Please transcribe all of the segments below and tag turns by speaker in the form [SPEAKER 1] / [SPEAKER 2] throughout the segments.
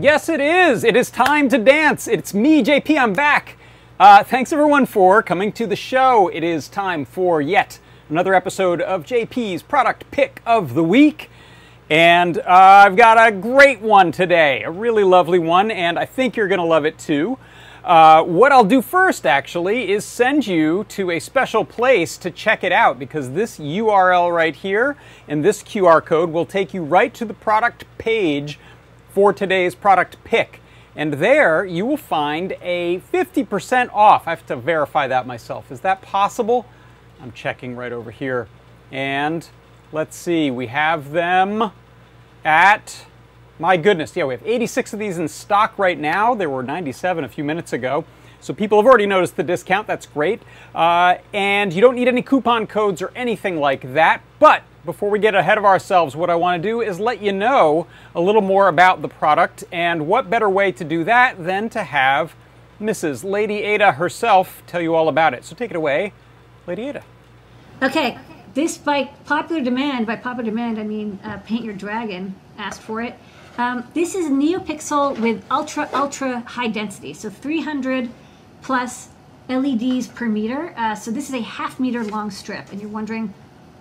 [SPEAKER 1] Yes, it is. It is time to dance. It's me, JP. I'm back. Uh, thanks everyone for coming to the show. It is time for yet another episode of JP's product pick of the week. And uh, I've got a great one today, a really lovely one, and I think you're going to love it too. Uh, what I'll do first, actually, is send you to a special place to check it out because this URL right here and this QR code will take you right to the product page for today's product pick. And there you will find a 50% off. I have to verify that myself. Is that possible? I'm checking right over here. And let's see, we have them at my goodness, yeah, we have 86 of these in stock right now. There were 97 a few minutes ago. So people have already noticed the discount. That's great. Uh, and you don't need any coupon codes or anything like that. But before we get ahead of ourselves, what I want to do is let you know a little more about the product. And what better way to do that than to have Mrs. Lady Ada herself tell you all about it. So take it away, Lady Ada.
[SPEAKER 2] Okay, this by popular demand, by popular demand, I mean uh, Paint Your Dragon asked for it. Um, this is NeoPixel with ultra, ultra high density. So 300 plus LEDs per meter. Uh, so this is a half meter long strip. And you're wondering,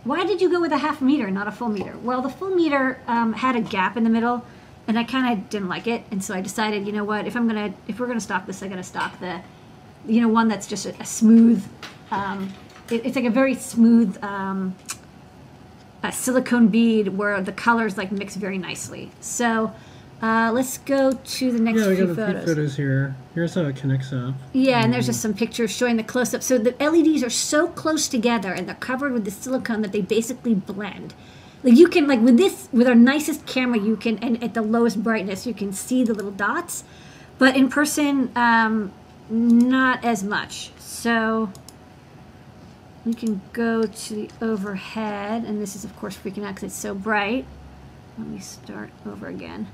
[SPEAKER 2] why did you go with a half meter, not a full meter? Well, the full meter um, had a gap in the middle and I kind of didn't like it. And so I decided, you know what, if I'm to, if we're to stock this, I got to stock the, you know, one that's just a, a smooth, um, it, it's like a very smooth, um, a silicone bead where the colors like mix very nicely. So uh, let's go to the next
[SPEAKER 3] yeah, we
[SPEAKER 2] few
[SPEAKER 3] got a
[SPEAKER 2] photos.
[SPEAKER 3] few photos here. Here's how it connects up.
[SPEAKER 2] Yeah, and there's just some pictures showing the close up. So the LEDs are so close together and they're covered with the silicone that they basically blend. Like you can like with this with our nicest camera, you can and at the lowest brightness you can see the little dots, but in person, um, not as much. So we can go to the overhead, and this is of course freaking out because it's so bright. Let me start over again.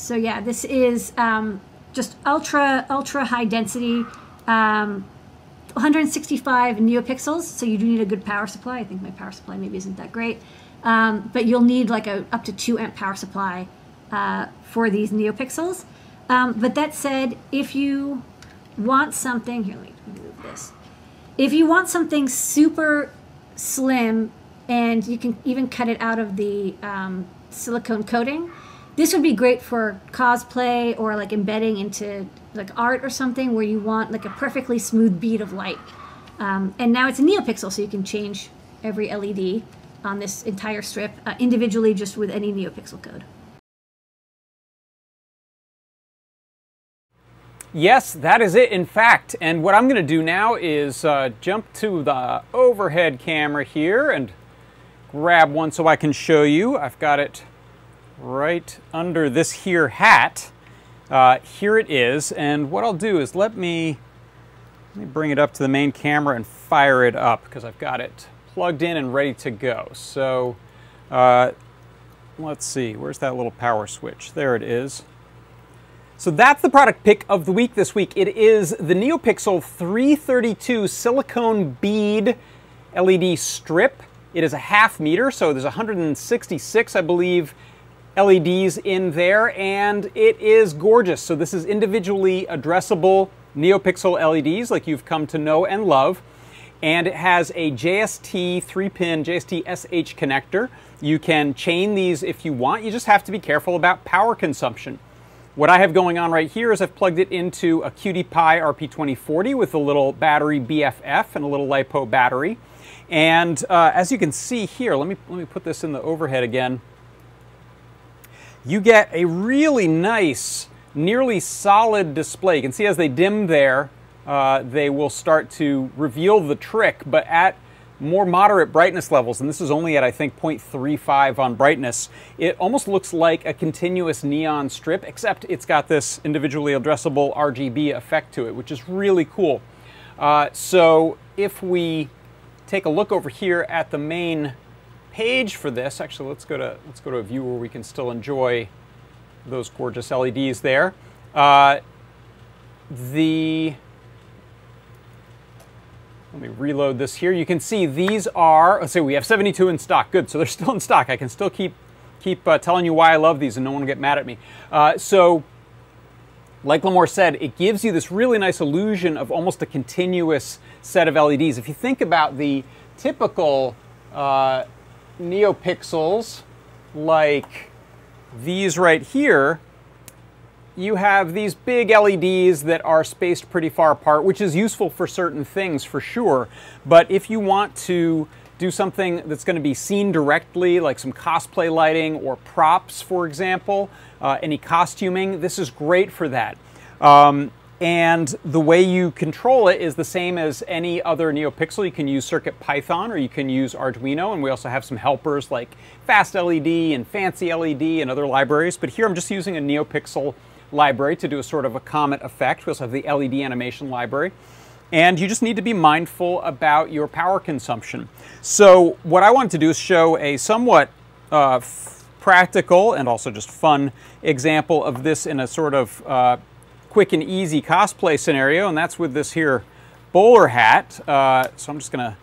[SPEAKER 2] So yeah, this is um, just ultra, ultra high density, um, 165 neopixels. So you do need a good power supply. I think my power supply maybe isn't that great. Um, but you'll need like a up to two amp power supply uh, for these neopixels. Um, but that said, if you want something, here, let me move this. If you want something super slim and you can even cut it out of the um, silicone coating, this would be great for cosplay or like embedding into like art or something where you want like a perfectly smooth bead of light. Um, and now it's a NeoPixel, so you can change every LED on this entire strip uh, individually just with any NeoPixel code.
[SPEAKER 1] Yes, that is it, in fact. And what I'm going to do now is uh, jump to the overhead camera here and grab one so I can show you. I've got it right under this here hat. Uh, here it is. And what I'll do is let me, let me bring it up to the main camera and fire it up because I've got it plugged in and ready to go. So uh, let's see, where's that little power switch? There it is. So that's the product pick of the week this week. It is the NeoPixel 332 silicone bead LED strip. It is a half meter, so there's 166, I believe, LEDs in there, and it is gorgeous. So this is individually addressable NeoPixel LEDs like you've come to know and love. And it has a JST 3-pin JST SH connector. You can chain these if you want. You just have to be careful about power consumption. What I have going on right here is I've plugged it into a QT Py RP2040 with a little battery BFF and a little LiPo battery. And uh, as you can see here, let me, let me put this in the overhead again. You get a really nice, nearly solid display. You can see as they dim there, uh, they will start to reveal the trick, but at more moderate brightness levels, and this is only at I think 0.35 on brightness, it almost looks like a continuous neon strip, except it's got this individually addressable RGB effect to it, which is really cool. Uh, so if we take a look over here at the main page for this, actually let's go to let's go to a view where we can still enjoy those gorgeous LEDs there. Uh, the let me reload this here. You can see these are, let's say we have 72 in stock. Good, so they're still in stock. I can still keep, keep uh, telling you why I love these and no one will get mad at me. Uh, so like Limor said, it gives you this really nice illusion of almost a continuous set of LEDs. If you think about the typical uh, NeoPixels, like these right here, you have these big LEDs that are spaced pretty far apart, which is useful for certain things for sure. But if you want to do something that's going to be seen directly, like some cosplay lighting or props, for example, uh, any costuming, this is great for that. Um, and the way you control it is the same as any other NeoPixel. You can use CircuitPython or you can use Arduino, and we also have some helpers like Fast LED and Fancy LED and other libraries. But here I'm just using a NeoPixel library to do a sort of a comet effect. We also have the LED animation library. And you just need to be mindful about your power consumption. So what I wanted to do is show a somewhat uh, practical and also just fun example of this in a sort of uh, quick and easy cosplay scenario, and that's with this here bowler hat. Uh, so I'm just going to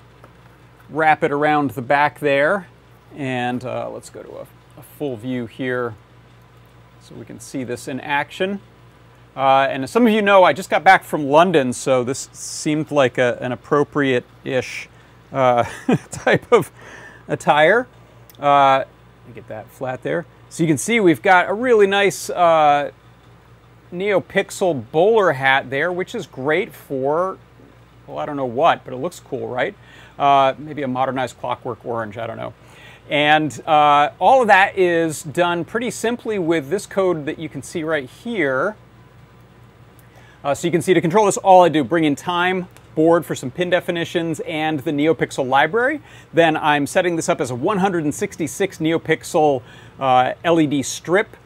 [SPEAKER 1] wrap it around the back there, and uh, let's go to a, a, full view here so we can see this in action. Uh, and as some of you know, I just got back from London, so this seemed like a, an appropriate-ish uh, type of attire. Uh, get that flat there. So you can see we've got a really nice uh, NeoPixel bowler hat there, which is great for, well, I don't know what, but it looks cool, right? Uh, maybe a modernized clockwork orange, I don't know. And uh, all of that is done pretty simply with this code that you can see right here. Uh, so you can see to control this, all I do, bring in time, board for some pin definitions, and the NeoPixel library. Then I'm setting this up as a 166 NeoPixel uh, LED strip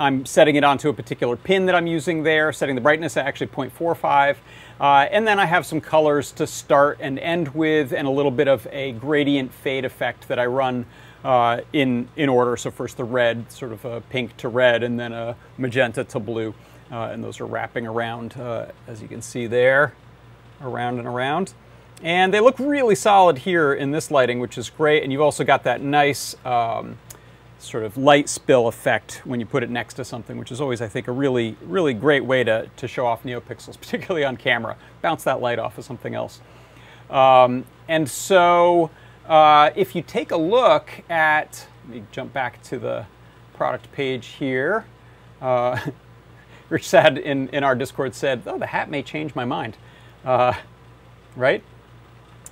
[SPEAKER 1] I'm setting it onto a particular pin that I'm using there, setting the brightness at actually 0.45. Uh, and then I have some colors to start and end with and a little bit of a gradient fade effect that I run uh, in, in order. So first the red, sort of a pink to red, and then a magenta to blue. Uh, and those are wrapping around, uh, as you can see there, around and around. And they look really solid here in this lighting, which is great. And you've also got that nice um, sort of light spill effect when you put it next to something, which is always, I think, a really, really great way to, to show off NeoPixels, particularly on camera. Bounce that light off of something else. Um, and so uh, if you take a look at, let me jump back to the product page here. Uh, Rich said in, in our Discord said, oh, the hat may change my mind. Uh, right?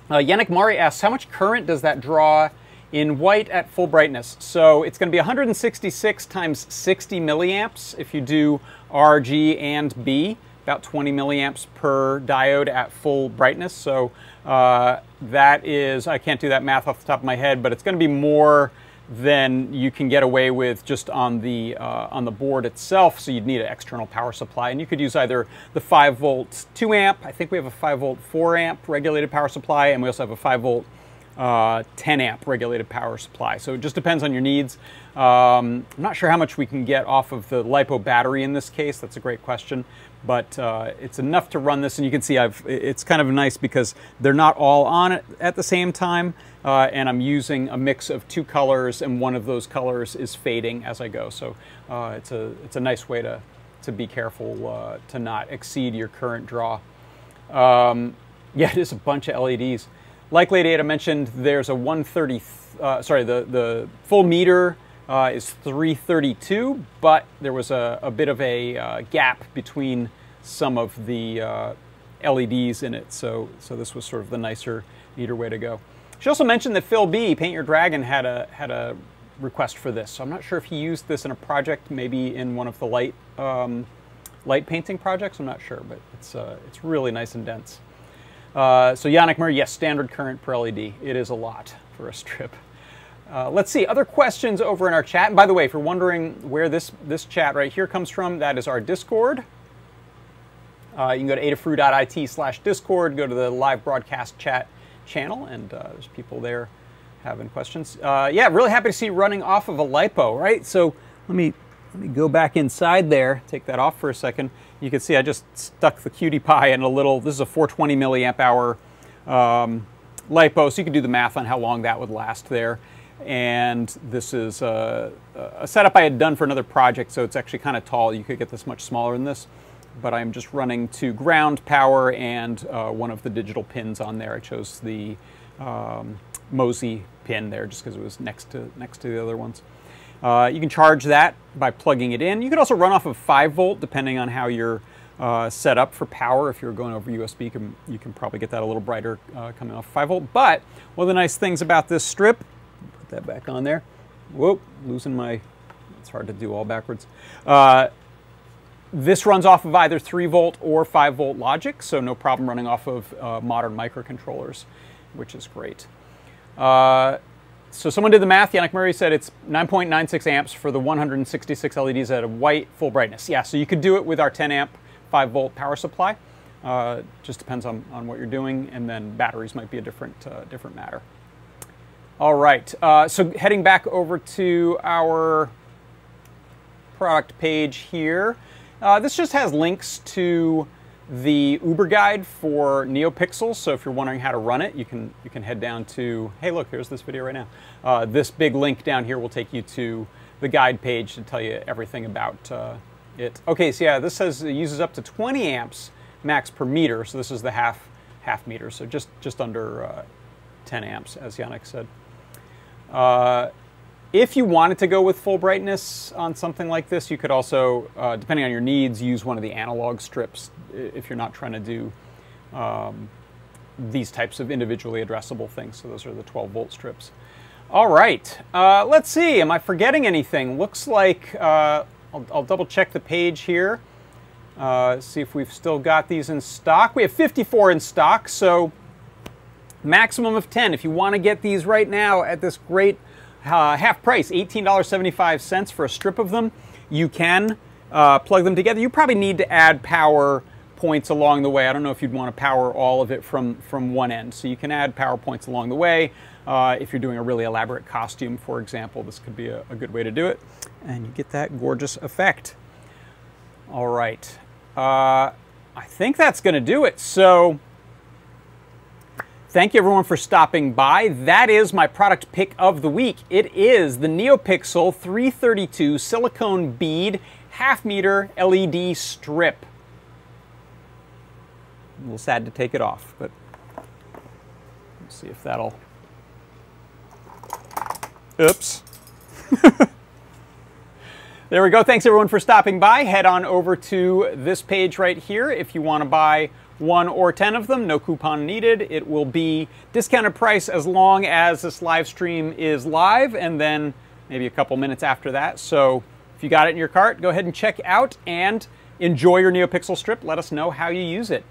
[SPEAKER 1] Uh, Yannick Mari asks, how much current does that draw in white at full brightness. So it's going to be 166 times 60 milliamps if you do R, G, and B, about 20 milliamps per diode at full brightness. So uh, that is, I can't do that math off the top of my head, but it's going to be more than you can get away with just on the uh, on the board itself. So you'd need an external power supply, and you could use either the 5 volt 2 amp. I think we have a 5 volt 4 amp regulated power supply, and we also have a 5 volt uh, 10 amp regulated power supply. So it just depends on your needs. Um, I'm not sure how much we can get off of the LiPo battery in this case. That's a great question. But uh, it's enough to run this, and you can see I've, it's kind of nice because they're not all on it at the same time, uh, and I'm using a mix of two colors, and one of those colors is fading as I go. So uh, it's, a, it's a nice way to, to be careful uh, to not exceed your current draw. Um, yeah, it is a bunch of LEDs. Like Lady Ada mentioned, there's a 130, uh, sorry, the, the full meter uh, is 332, but there was a, a bit of a uh, gap between some of the uh, LEDs in it, so, so this was sort of the nicer, neater way to go. She also mentioned that Phil B, Paint Your Dragon, had a, had a request for this, so I'm not sure if he used this in a project, maybe in one of the light, um, light painting projects, I'm not sure, but it's, uh, it's really nice and dense. Uh, so Yannick Murray, yes, standard current per LED. It is a lot for a strip. Uh, let's see, other questions over in our chat. And by the way, if you're wondering where this, this chat right here comes from, that is our Discord. Uh, you can go to adafruit.it slash Discord, go to the live broadcast chat channel, and uh, there's people there having questions. Uh, yeah, really happy to see running off of a LiPo, right? So let me, let me go back inside there, take that off for a second. You can see I just stuck the QT Py in a little, this is a 420 milliamp hour um, LiPo, so you can do the math on how long that would last there. And this is a, a, setup I had done for another project, so it's actually kind of tall. You could get this much smaller than this. but I'm just running to ground power and uh, one of the digital pins on there. I chose the um, MOSI pin there just because it was next to next to the other ones. Uh, you can charge that by plugging it in. You can also run off of 5 volt depending on how you're uh, set up for power. If you're going over USB, you can, you can probably get that a little brighter uh, coming off 5 volt. But one of the nice things about this strip, put that back on there. Whoop, losing my, it's hard to do all backwards. Uh, this runs off of either 3 volt or 5 volt logic, so no problem running off of uh, modern microcontrollers, which is great. Uh, so someone did the math. Yannick Murray said it's 9.96 amps for the 166 LEDs at a white full brightness. Yeah, so you could do it with our 10 amp 5 volt power supply. Uh, just depends on, on what you're doing, and then batteries might be a different, uh, different matter. All right, uh, so heading back over to our product page here. Uh, this just has links to the Uber guide for NeoPixels. So if you're wondering how to run it, you can you can head down to. Hey, look, here's this video right now. Uh, this big link down here will take you to the guide page to tell you everything about uh, it. Okay, so yeah, this says it uses up to 20 amps max per meter. So this is the half half meter, so just just under uh, 10 amps, as Yannick said. If you wanted to go with full brightness on something like this, you could also, uh, depending on your needs, use one of the analog strips if you're not trying to do um, these types of individually addressable things. So those are the 12 volt strips. All right, uh, let's see, am I forgetting anything? Looks like, uh, I'll, I'll, double check the page here. Uh, see if we've still got these in stock. We have 54 in stock, so maximum of 10. If you want to get these right now at this great uh, half price, $18.75 for a strip of them. You can uh, plug them together. You probably need to add power points along the way. I don't know if you'd want to power all of it from, from one end. So you can add power points along the way. Uh, if you're doing a really elaborate costume, for example, this could be a, a, good way to do it. And you get that gorgeous effect. All right. Uh, I think that's going to do it. So Thank you everyone for stopping by. That is my product pick of the week. It is the NeoPixel 332 silicone bead half meter LED strip. A little sad to take it off, but let's see if that'll. Oops. there we go. Thanks everyone for stopping by. Head on over to this page right here if you want to buy one or 10 of them, no coupon needed. It will be discounted price as long as this live stream is live and then maybe a couple minutes after that. So if you got it in your cart, go ahead and check out and enjoy your NeoPixel strip. Let us know how you use it.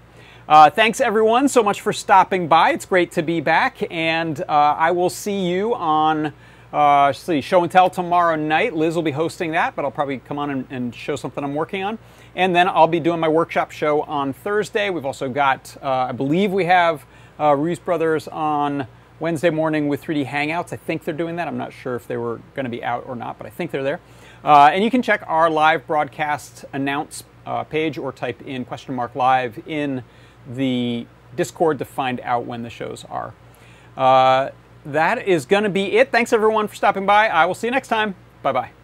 [SPEAKER 1] Uh, thanks everyone so much for stopping by. It's great to be back and uh, I will see you on uh, see, show and tell tomorrow night. Liz will be hosting that, but I'll probably come on and, and show something I'm working on. And then I'll be doing my workshop show on Thursday. We've also got, uh, I believe we have uh, Ruiz Brothers on Wednesday morning with 3D Hangouts. I think they're doing that. I'm not sure if they were going to be out or not, but I think they're there. Uh, and you can check our live broadcast announce uh, page or type in question mark live in the Discord to find out when the shows are. That is going to be it. Thanks everyone for stopping by. I will see you next time. Bye bye.